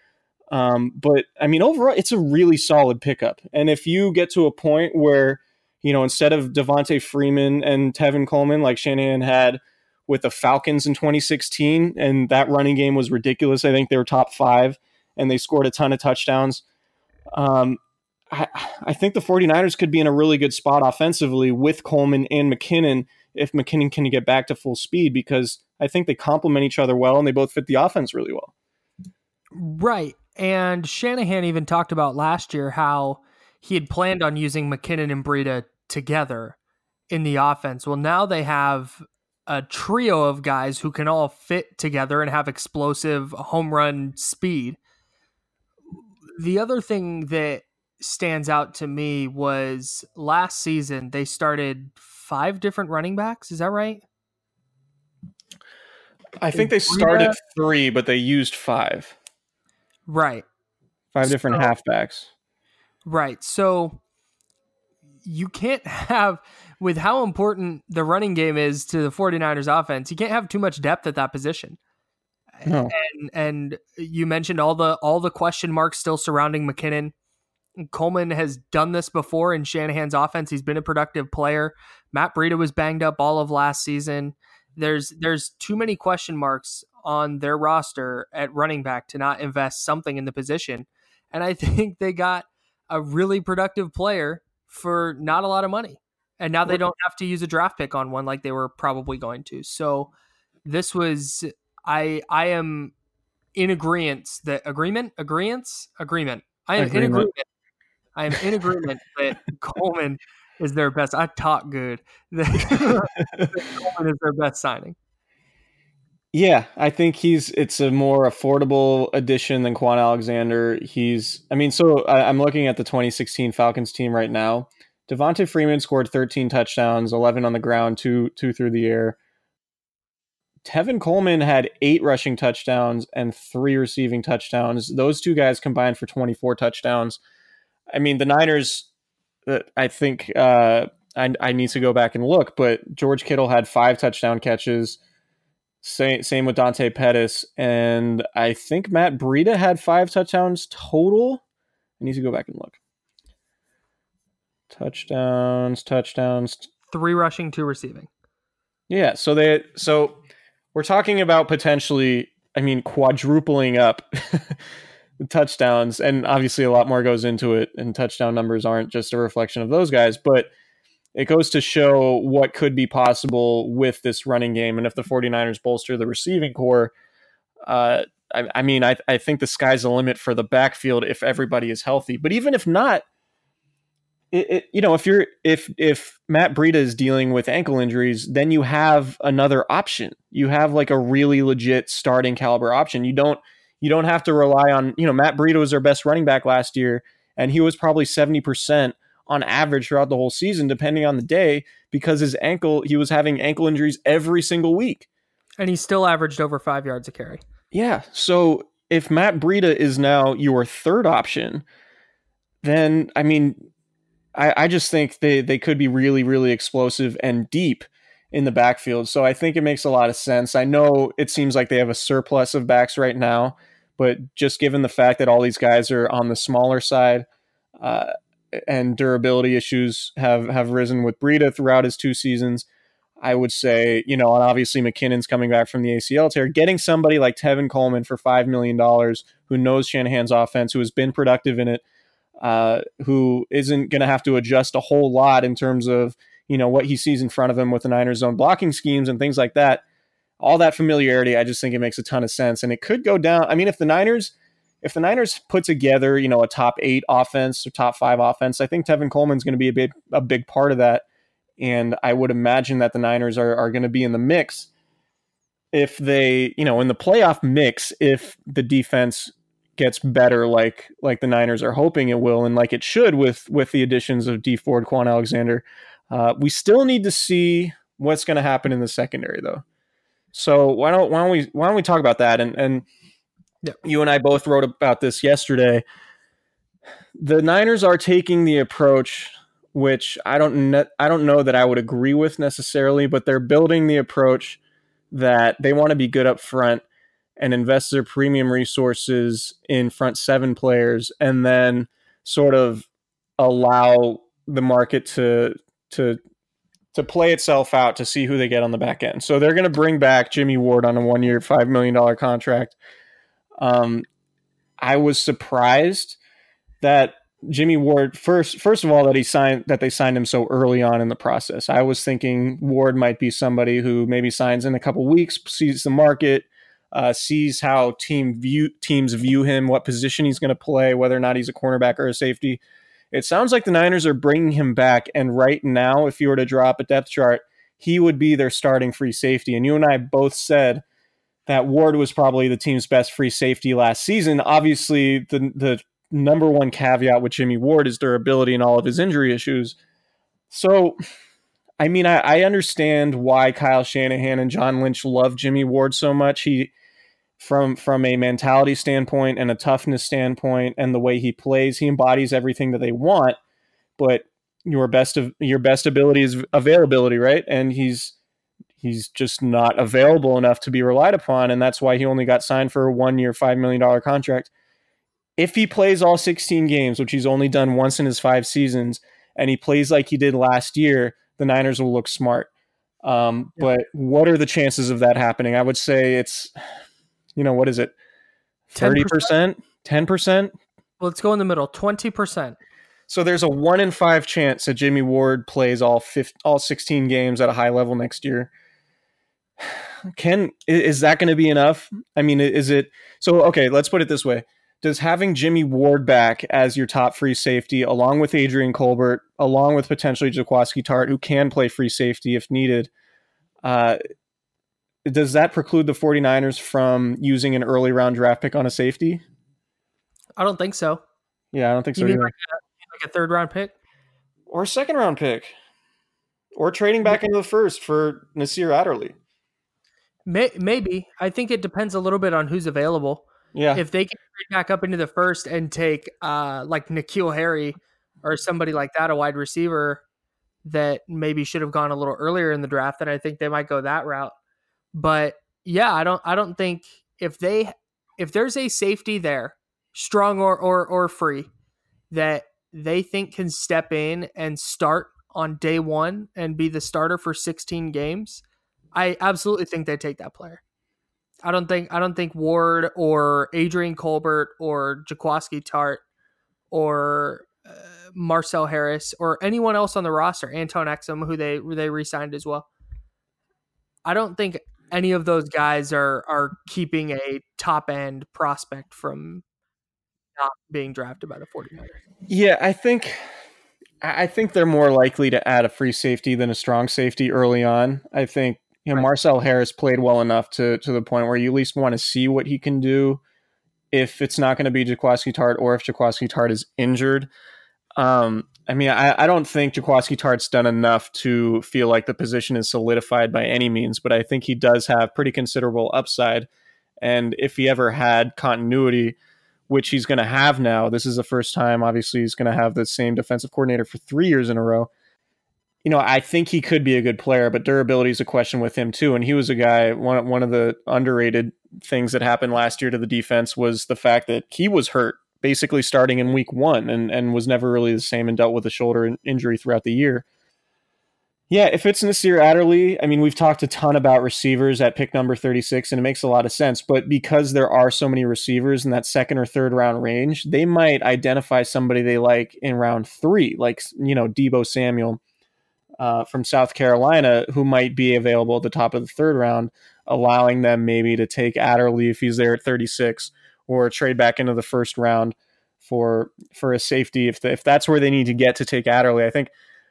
um, but i mean overall it's a really solid pickup and if you get to a point where you know instead of devonta freeman and tevin coleman like shanahan had with the Falcons in 2016, and that running game was ridiculous. I think they were top five, and they scored a ton of touchdowns. Um, I, I think the 49ers could be in a really good spot offensively with Coleman and McKinnon if McKinnon can get back to full speed because I think they complement each other well and they both fit the offense really well. Right. And Shanahan even talked about last year how he had planned on using McKinnon and Breida together in the offense. Well, now they have a trio of guys who can all fit together and have explosive home run speed. The other thing that stands out to me was last season they started five different running backs. Is that right? I think they started three, but they used five. Right. Five different so, halfbacks. Right. So you can't have with how important the running game is to the 49ers offense, you can't have too much depth at that position. No. And and you mentioned all the all the question marks still surrounding McKinnon. Coleman has done this before in Shanahan's offense. He's been a productive player. Matt Breida was banged up all of last season. There's there's too many question marks on their roster at running back to not invest something in the position. And I think they got a really productive player for not a lot of money. And now they don't have to use a draft pick on one like they were probably going to. So this was I I am in agreement that agreement agreements agreement. I am agreement. in agreement I am in agreement that Coleman is their best. I talk good. Coleman is their best signing. Yeah, I think he's it's a more affordable addition than Kwon Alexander. He's I mean, so I, am looking at the 2016 Falcons team right now. Devonta Freeman scored 13 touchdowns, 11 on the ground, two two through the air. Tevin Coleman had eight rushing touchdowns and three receiving touchdowns. Those two guys combined for 24 touchdowns. I mean, the Niners, uh, I think uh, I, I need to go back and look, but George Kittle had five touchdown catches. Same, same with Dante Pettis. And I think Matt Breida had five touchdowns total. I need to go back and look. Touchdowns, touchdowns. Three rushing, two receiving. Yeah. So they, so we're talking about potentially, I mean, quadrupling up touchdowns, and obviously a lot more goes into it, and touchdown numbers aren't just a reflection of those guys, but it goes to show what could be possible with this running game. And if the 49ers bolster the receiving corps, uh, I, I, mean, I, I think the sky's the limit for the backfield if everybody is healthy. But even if not, it, it, you know, if you're if if Matt Breida is dealing with ankle injuries, then you have another option. You have like a really legit starting caliber option. You don't you don't have to rely on, you know, Matt Breida was their best running back last year, and he was probably 70% on average throughout the whole season, depending on the day, because his ankle, he was having ankle injuries every single week. And he still averaged over five yards a carry. Yeah. So if Matt Breida is now your third option, then I mean, I, I just think they, they could be really, really explosive and deep in the backfield. So I think it makes a lot of sense. I know it seems like they have a surplus of backs right now. But just given the fact that all these guys are on the smaller side, uh, and durability issues have have risen with Breida throughout his two seasons. I would say, you know, and obviously McKinnon's coming back from the ACL tear. Getting somebody like Tevin Coleman for five million dollars, who knows Shanahan's offense, who has been productive in it, uh, who isn't going to have to adjust a whole lot in terms of you know what he sees in front of him with the Niners' zone blocking schemes and things like that all that familiarity, I just think it makes a ton of sense. And it could go down. I mean, if the Niners, if the Niners put together, you know, a top eight offense or top five offense, I think Tevin Coleman's going to be a big, a big part of that. And I would imagine that the Niners are, are going to be in the mix if they, you know, in the playoff mix, if the defense gets better like like the Niners are hoping it will and like it should with with the additions of Dee Ford, Kwon Alexander. Uh, we still need to see what's going to happen in the secondary though. So why don't why don't we why don't we talk about that? And and yeah. you and I both wrote about this yesterday. The Niners are taking the approach which I don't ne- I don't know that I would agree with necessarily, but they're building the approach that they want to be good up front and invest their premium resources in front seven players and then sort of allow the market to to to play itself out to see who they get on the back end. So they're going to bring back Jimmy Ward on a one year, $5 million contract. Um, I was surprised that Jimmy Ward first first of all that he signed that they signed him so early on in the process. I was thinking Ward might be somebody who maybe signs in a couple weeks, sees the market, uh, sees how team view teams view him, what position he's going to play, whether or not he's a cornerback or a safety. It sounds like the Niners are bringing him back, and right now, if you were to drop a depth chart, he would be their starting free safety. And you and I both said that Ward was probably the team's best free safety last season. Obviously, the the number one caveat with Jimmy Ward is durability and all of his injury issues. So, I mean, I, I, understand why Kyle Shanahan and John Lynch love Jimmy Ward so much. He, from from a mentality standpoint and a toughness standpoint, and the way he plays, he embodies everything that they want. But your best of your best ability is availability, right? And he's he's just not available enough to be relied upon, and that's why he only got signed for a one year, five million dollar contract if he plays all 16 games, which he's only done once in his five seasons, and he plays like he did last year, the Niners will look smart. Um, yeah. But what are the chances of that happening? I would say it's, you know, what is it? 30%? 10%? Let's go in the middle 20%. So there's a one in five chance that Jimmy Ward plays all 15, all 16 games at a high level next year. Can is that going to be enough? I mean, is it so? Okay, let's put it this way: does having Jimmy Ward back as your top free safety, along with Adrian Colbert, along with potentially Jaquiski Tartt who can play free safety if needed, uh, does that preclude the 49ers from using an early round draft pick on a safety? I don't think so. Yeah, I don't think you so. Mean like, a, like a third round pick? Or a second round pick. Or trading back into the first for Nasir Adderley. May, maybe. I think it depends a little bit on who's available. Yeah. If they can trade back up into the first and take uh like N'Keal Harry or somebody like that, a wide receiver that maybe should have gone a little earlier in the draft, then I think they might go that route. But yeah, I don't I don't think if they if there's a safety there, strong or or or free, that they think can step in and start on day one and be the starter for 16 games, I absolutely think they take that player. I don't think I don't think Ward or Adrian Colbert or Jaquiski Tartt or uh, Marcel Harris or anyone else on the roster, Antone Exum, who they they re-signed as well. I don't think any of those guys are are keeping a top end prospect from not being drafted by the 49ers. Yeah, I think I think they're more likely to add a free safety than a strong safety early on. I think you know, right. Marcel Harris played well enough to to the point where you at least want to see what he can do if it's not going to be Jaquiski Tartt or if Jaquiski Tartt is injured. Um, I mean, I, I don't think Jaquiski Tartt's done enough to feel like the position is solidified by any means, but I think he does have pretty considerable upside. And if he ever had continuity, which he's going to have now, this is the first time, obviously, he's going to have the same defensive coordinator for three years in a row you know, I think he could be a good player, but durability is a question with him too. And he was a guy. One one of the underrated things that happened last year to the defense was the fact that he was hurt basically starting in week one and and was never really the same and dealt with a shoulder injury throughout the year. Yeah, if it's Nasir Adderley, I mean, we've talked a ton about receivers at pick number 36, and it makes a lot of sense. But because there are so many receivers in that second or third round range, they might identify somebody they like in round three, like, you know, Deebo Samuel uh, from South Carolina who might be available at the top of the third round, allowing them maybe to take Adderley if he's there at 36 or trade back into the first round for for a safety if the, if that's where they need to get to take Adderley. I think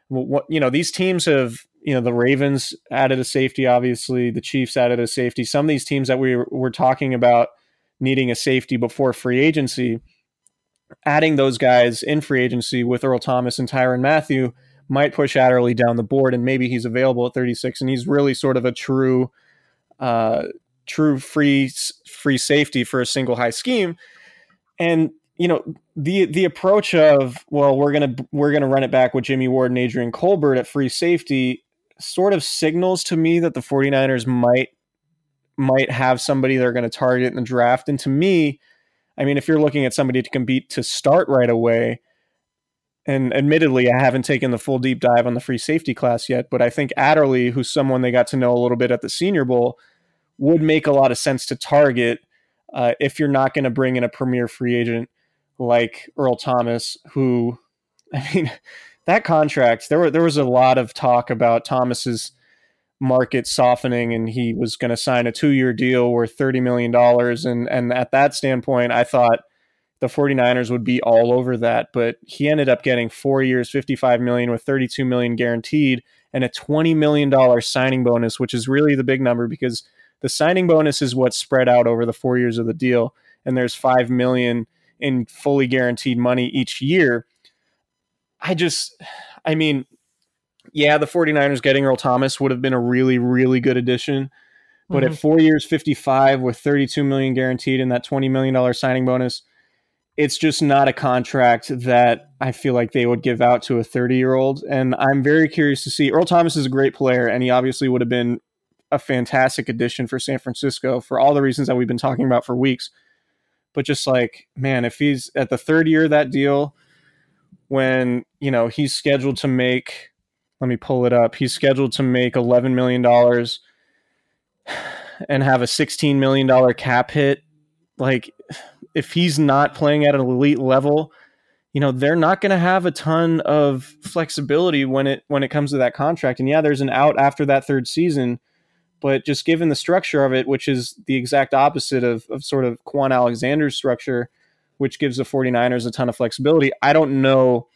what you know these teams have you know the Ravens added a safety, obviously the Chiefs added a safety. Some of these teams that we were talking about needing a safety before free agency, adding those guys in free agency with Earl Thomas and Tyrann Mathieu might push Adderley down the board, and maybe he's available at 36, and he's really sort of a true, uh, true free free safety for a single high scheme. And you know the the approach of well, we're gonna we're gonna run it back with Jimmy Ward and Adrian Colbert at free safety sort of signals to me that the 49ers might might have somebody they're going to target in the draft. And to me, I mean, if you're looking at somebody to compete to start right away, and admittedly, I haven't taken the full deep dive on the free safety class yet, but I think Adderley, who's someone they got to know a little bit at the Senior Bowl, would make a lot of sense to target uh, if you're not going to bring in a premier free agent like Earl Thomas, who, I mean, that contract there were there was a lot of talk about Thomas's market softening and he was going to sign a two year deal worth $30 million. And, and at that standpoint, I thought the 49ers would be all over that. But he ended up getting four years, 55 million with 32 million guaranteed and a $20 million signing bonus, which is really the big number because the signing bonus is what's spread out over the four years of the deal. And there's 5 million in fully guaranteed money each year. I just, I mean, yeah, the 49ers getting Earl Thomas would have been a really, really good addition. But mm-hmm. at four years, 55 with 32 million guaranteed and that $20 million signing bonus, it's just not a contract that I feel like they would give out to a 30 year old. And I'm very curious to see. Earl Thomas is a great player, and he obviously would have been a fantastic addition for San Francisco for all the reasons that we've been talking about for weeks. But just like, man, if he's at the third year of that deal, when, you know, he's scheduled to make let me pull it up. He's scheduled to make $11 million and have a $16 million cap hit. Like, if he's not playing at an elite level, you know they're not going to have a ton of flexibility when it when it comes to that contract and yeah there's an out after that third season but just given the structure of it which is the exact opposite of, of sort of Kwon Alexander's structure which gives the 49ers a ton of flexibility i don't know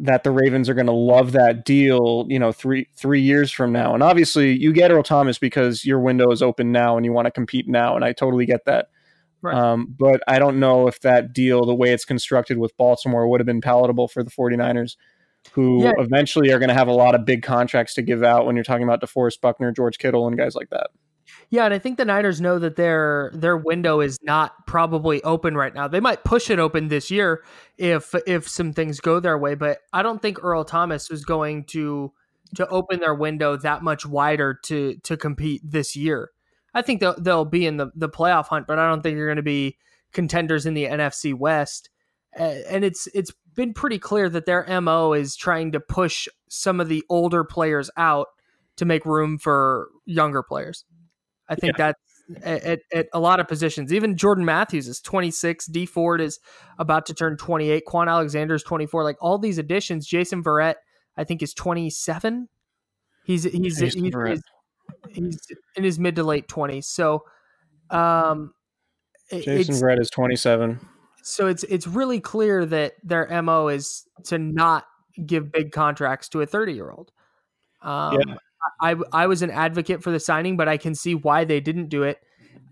that the Ravens are going to love that deal, you know, three three years from now. And obviously, you get Earl Thomas because your window is open now and you want to compete now, and I totally get that. Right. Um, but I don't know if that deal, the way it's constructed with Baltimore, would have been palatable for the 49ers, who yeah. eventually are going to have a lot of big contracts to give out when you're talking about DeForest Buckner, George Kittle, and guys like that. Yeah, and I think the Niners know that their their window is not probably open right now. They might push it open this year if if some things go their way, but I don't think Earl Thomas is going to to open their window that much wider to to compete this year. I think they'll they'll be in the the playoff hunt, but I don't think they're going to be contenders in the NFC West. And it's it's been pretty clear that their MO is trying to push some of the older players out to make room for younger players. I think yeah. that's at, at, a lot of positions. Even Jordan Matthews is 26. Dee Ford is about to turn 28. Kwon Alexander is 24. Like all these additions, Jason Verrett, I think, is 27. He's he's he's, he's, he's, in his mid to late 20s. So, um, Jason Verrett is 27. So it's it's really clear that their mo is to not give big contracts to a 30 year old. Um, yeah. I I was an advocate for the signing, but I can see why they didn't do it.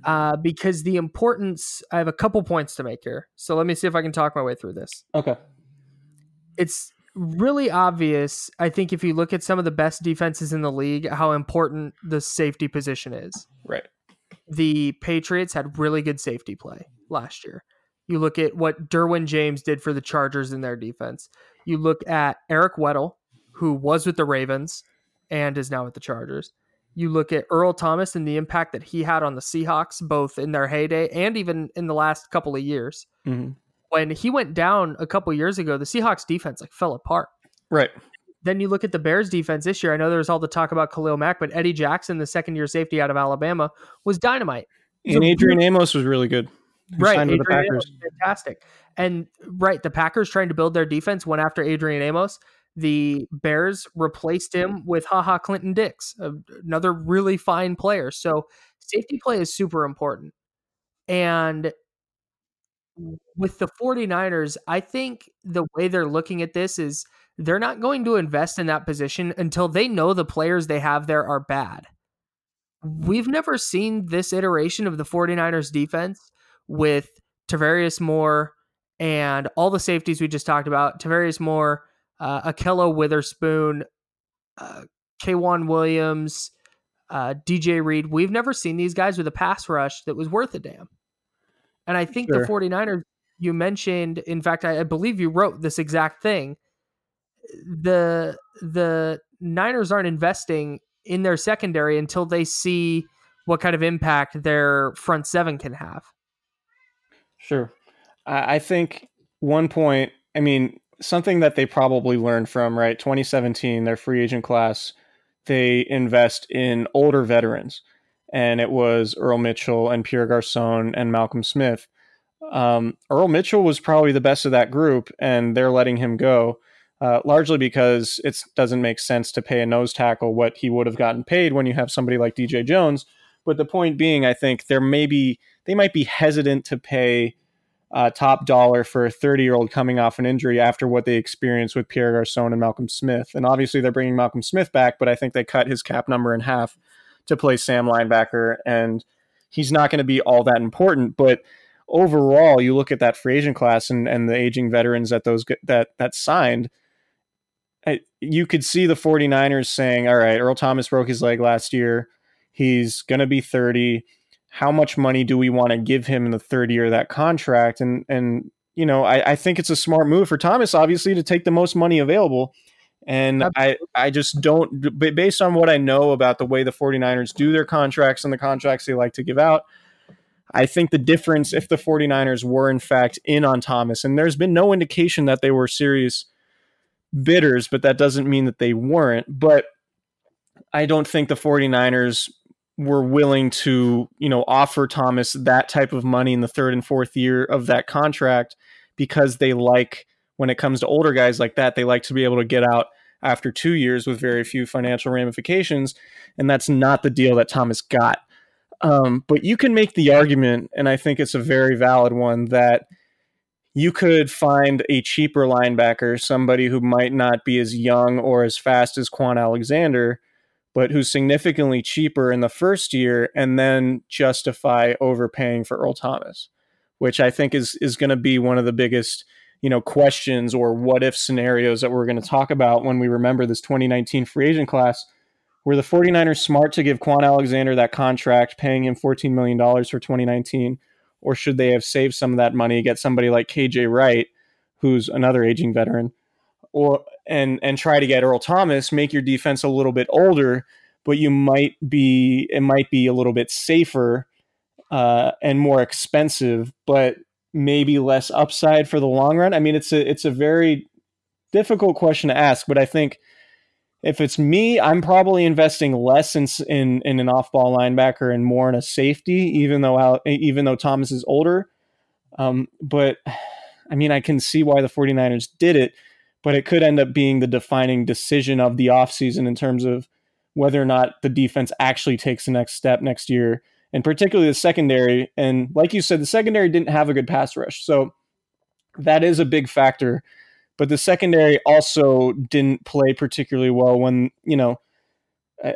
Uh, because the importance, I have a couple points to make here. So let me see if I can talk my way through this. Okay. It's really obvious, I think, if you look at some of the best defenses in the league, how important the safety position is. Right. The Patriots had really good safety play last year. You look at what Derwin James did for the Chargers in their defense. You look at Eric Weddle, who was with the Ravens, and is now with the Chargers. You look at Earl Thomas and the impact that he had on the Seahawks, both in their heyday and even in the last couple of years. Mm-hmm. When he went down a couple years ago, the Seahawks defense like fell apart. Right. Then you look at the Bears defense this year. I know there's all the talk about Khalil Mack, but Eddie Jackson, the second year safety out of Alabama, was dynamite. And Adrian Amos was really good. Right, Adrian Amos, fantastic. And right, the Packers trying to build their defense went after Adrian Amos the Bears replaced him with Haha Clinton Dix, another really fine player. So safety play is super important. And with the 49ers, I think the way they're looking at this is they're not going to invest in that position until they know the players they have there are bad. We've never seen this iteration of the 49ers defense with Tarvarius Moore and all the safeties we just talked about. Tarvarius Moore, uh, Ahkello Witherspoon, uh, K'Waun Williams, uh, DJ Reed. We've never seen these guys with a pass rush that was worth a damn. And I think sure. the 49ers, you mentioned, in fact, I, I believe you wrote this exact thing. The the Niners aren't investing in their secondary until they see what kind of impact their front seven can have. Sure. I think one point, I mean, something that they probably learned from right 2017, their free agent class, they invest in older veterans, and it was Earl Mitchell and Pierre Garcon and Malcolm Smith. Um, Earl Mitchell was probably the best of that group, and they're letting him go. Uh, largely because it doesn't make sense to pay a nose tackle what he would have gotten paid when you have somebody like DJ Jones. But the point being, I think there may be they might be hesitant to pay uh, top dollar for a 30 year old coming off an injury after what they experienced with Pierre Garcon and Malcolm Smith. And obviously, they're bringing Malcolm Smith back, but I think they cut his cap number in half to play Sam linebacker, and he's not going to be all that important. But overall, you look at that free agent class and, and the aging veterans that those that that signed. You could see the 49ers saying, All right, Earl Thomas broke his leg last year. He's going to be 30 how much money do we want to give him in the third year of that contract? And and you know, I, I think it's a smart move for Thomas, obviously, to take the most money available. And I, I just don't, based on what I know about the way the 49ers do their contracts and the contracts they like to give out, I think the difference, if the 49ers were in fact in on Thomas, and there's been no indication that they were serious bidders, but that doesn't mean that they weren't. But I don't think the 49ers were willing to, you know, offer Thomas that type of money in the third and fourth year of that contract because they like when it comes to older guys like that, they like to be able to get out after two years with very few financial ramifications. And that's not the deal that Thomas got. Um, but you can make the argument, and I think it's a very valid one, that you could find a cheaper linebacker, somebody who might not be as young or as fast as Kwon Alexander, but who's significantly cheaper in the first year and then justify overpaying for Earl Thomas, which I think is is going to be one of the biggest, you know, questions or what if scenarios that we're going to talk about when we remember this 2019 free agent class. Were the 49ers smart to give Kwon Alexander that contract, paying him $14 million for 2019? Or should they have saved some of that money, get somebody like KJ Wright, who's another aging veteran, or and and try to get Earl Thomas, make your defense a little bit older, but you might be it might be a little bit safer uh, and more expensive, but maybe less upside for the long run. I mean, it's a it's a very difficult question to ask, but I think if it's me, I'm probably investing less in in, in an off ball linebacker and more in a safety, even though even though Thomas is older. Um, but I mean, I can see why the 49ers did it but it could end up being the defining decision of the offseason in terms of whether or not the defense actually takes the next step next year, and particularly the secondary. And like you said, the secondary didn't have a good pass rush. So that is a big factor. But the secondary also didn't play particularly well when, you know,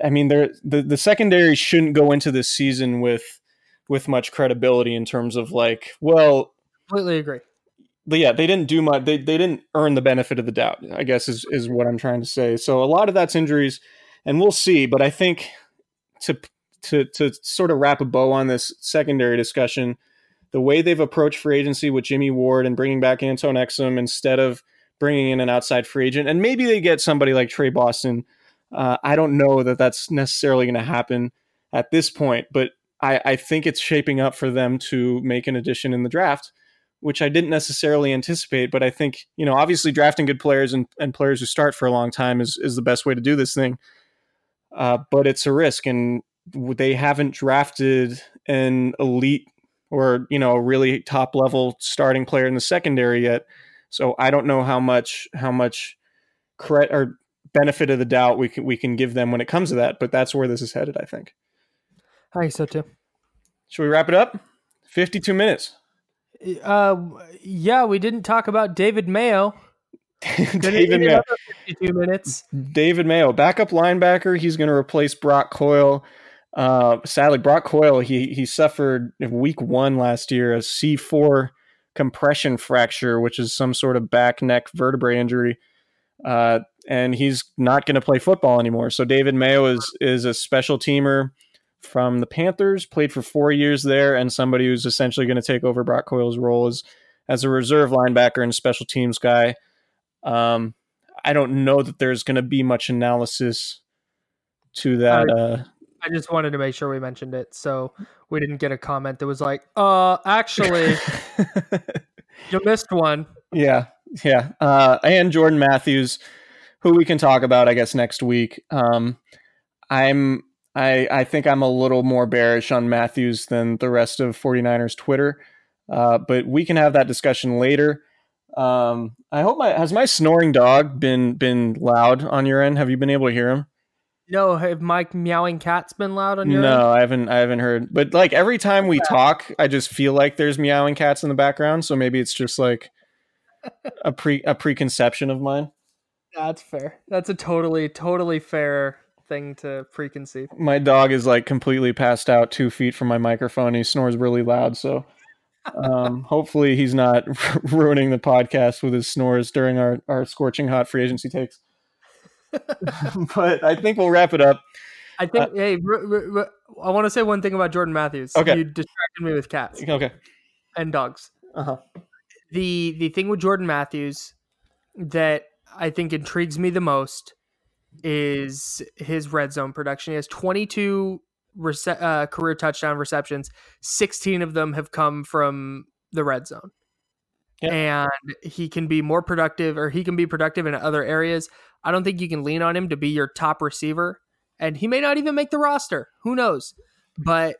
I mean, the the secondary shouldn't go into this season with with much credibility in terms of like, well, completely agree but yeah, they didn't do much. They, they didn't earn the benefit of the doubt. I guess is is what I'm trying to say. So a lot of that's injuries, and we'll see. But I think to to to sort of wrap a bow on this secondary discussion, the way they've approached free agency with Jimmy Ward and bringing back Antone Exum instead of bringing in an outside free agent, and maybe they get somebody like Tre Boston. Uh, I don't know that that's necessarily going to happen at this point, but I, I think it's shaping up for them to make an addition in the draft which I didn't necessarily anticipate. But I think, you know, obviously drafting good players and, and players who start for a long time is, is the best way to do this thing. Uh, but it's a risk, and they haven't drafted an elite or, you know, a really top level starting player in the secondary yet. So I don't know how much, how much credit or benefit of the doubt we can, we can give them when it comes to that. But that's where this is headed, I think. I think so too. Should we wrap it up? 52 minutes. Uh, yeah, we didn't talk about David Mayo. David Mayo. 52 minutes. David Mayo, backup linebacker. He's going to replace Brock Coyle. Uh, sadly, Brock Coyle, he he suffered week one last year a C4 compression fracture, which is some sort of back neck vertebrae injury. Uh, and he's not going to play football anymore. So David Mayo is is a special teamer from the Panthers, played for four years there, and somebody who's essentially going to take over Brock Coyle's role as, as a reserve linebacker and special teams guy. Um, I don't know that there's going to be much analysis to that. I, uh, I just wanted to make sure we mentioned it, so we didn't get a comment that was like, "Uh, actually, you missed one." Yeah, Yeah, uh, and Jordan Matthews, who we can talk about, I guess, next week. Um, I'm I I think I'm a little more bearish on Matthews than the rest of 49ers Twitter, uh, but we can have that discussion later. Um, I hope my has my snoring dog been been loud on your end? Have you been able to hear him? No, have my meowing cats been loud on your end? no, end? I haven't. I haven't heard. But like every time we talk, I just feel like there's meowing cats in the background. So maybe it's just like a pre a preconception of mine. That's fair. That's a totally totally fair thing to preconceive. My dog is like completely passed out two feet from my microphone. He snores really loud. So um, hopefully he's not ruining the podcast with his snores during our our scorching hot free agency takes. but I think we'll wrap it up. I think. Uh, hey, r- r- r- I want to say one thing about Jordan Matthews. Okay, you distracted me with cats. Okay, and dogs. Uh huh. The the thing with Jordan Matthews that I think intrigues me the most is his red zone production. He has 22 rece- uh, career touchdown receptions. 16 of them have come from the red zone. Yep. And he can be more productive or he can be productive in other areas. I don't think you can lean on him to be your top receiver. And he may not even make the roster. Who knows? But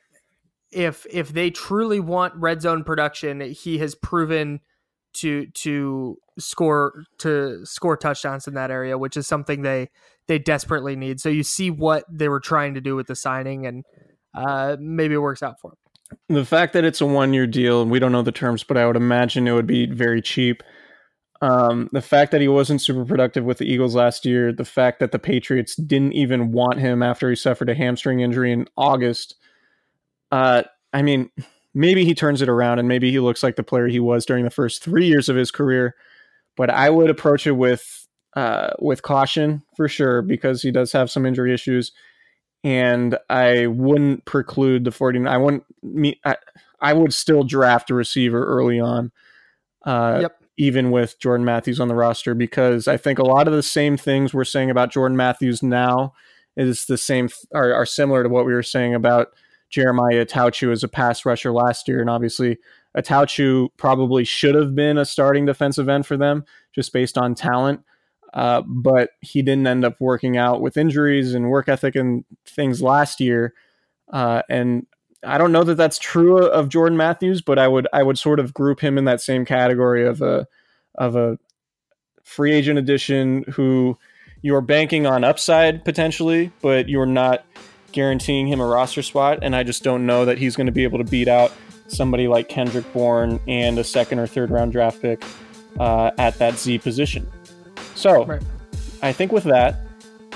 if if they truly want red zone production, he has proven to to score to score touchdowns in that area, which is something they they desperately need. So you see what they were trying to do with the signing, and uh, maybe it works out for them. The fact that it's a one year deal, and we don't know the terms, but I would imagine it would be very cheap. Um, the fact that he wasn't super productive with the Eagles last year, the fact that the Patriots didn't even want him after he suffered a hamstring injury in August. Uh, I mean, maybe he turns it around and maybe he looks like the player he was during the first three years of his career. But I would approach it with uh, with caution for sure because he does have some injury issues, and I wouldn't preclude the 49. I wouldn't me. I, I would still draft a receiver early on, uh, yep. even with Jordan Matthews on the roster because I think a lot of the same things we're saying about Jordan Matthews now is the same are, are similar to what we were saying about Jeremiah Attaochu as a pass rusher last year, and obviously Attaochu probably should have been a starting defensive end for them just based on talent. Uh, but he didn't end up working out with injuries and work ethic and things last year. Uh, and I don't know that that's true of Jordan Matthews, but I would I would sort of group him in that same category of a of a free agent addition who you're banking on upside potentially, but you're not guaranteeing him a roster spot, and I just don't know that he's going to be able to beat out somebody like Kendrick Bourne and a second or third round draft pick uh, at that Z position. So, right. I think with that,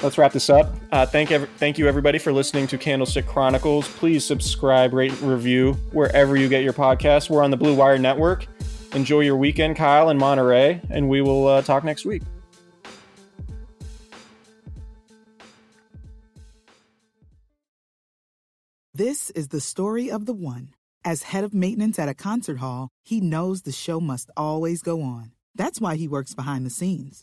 let's wrap this up. Uh, thank ev- thank you everybody for listening to Candlestick Chronicles. Please subscribe, rate, review wherever you get your podcasts. We're on the Blue Wire Network. Enjoy your weekend, Kyle, in Monterey, and we will uh, talk next week. This is the story of the one. As head of maintenance at a concert hall, he knows the show must always go on. That's why he works behind the scenes,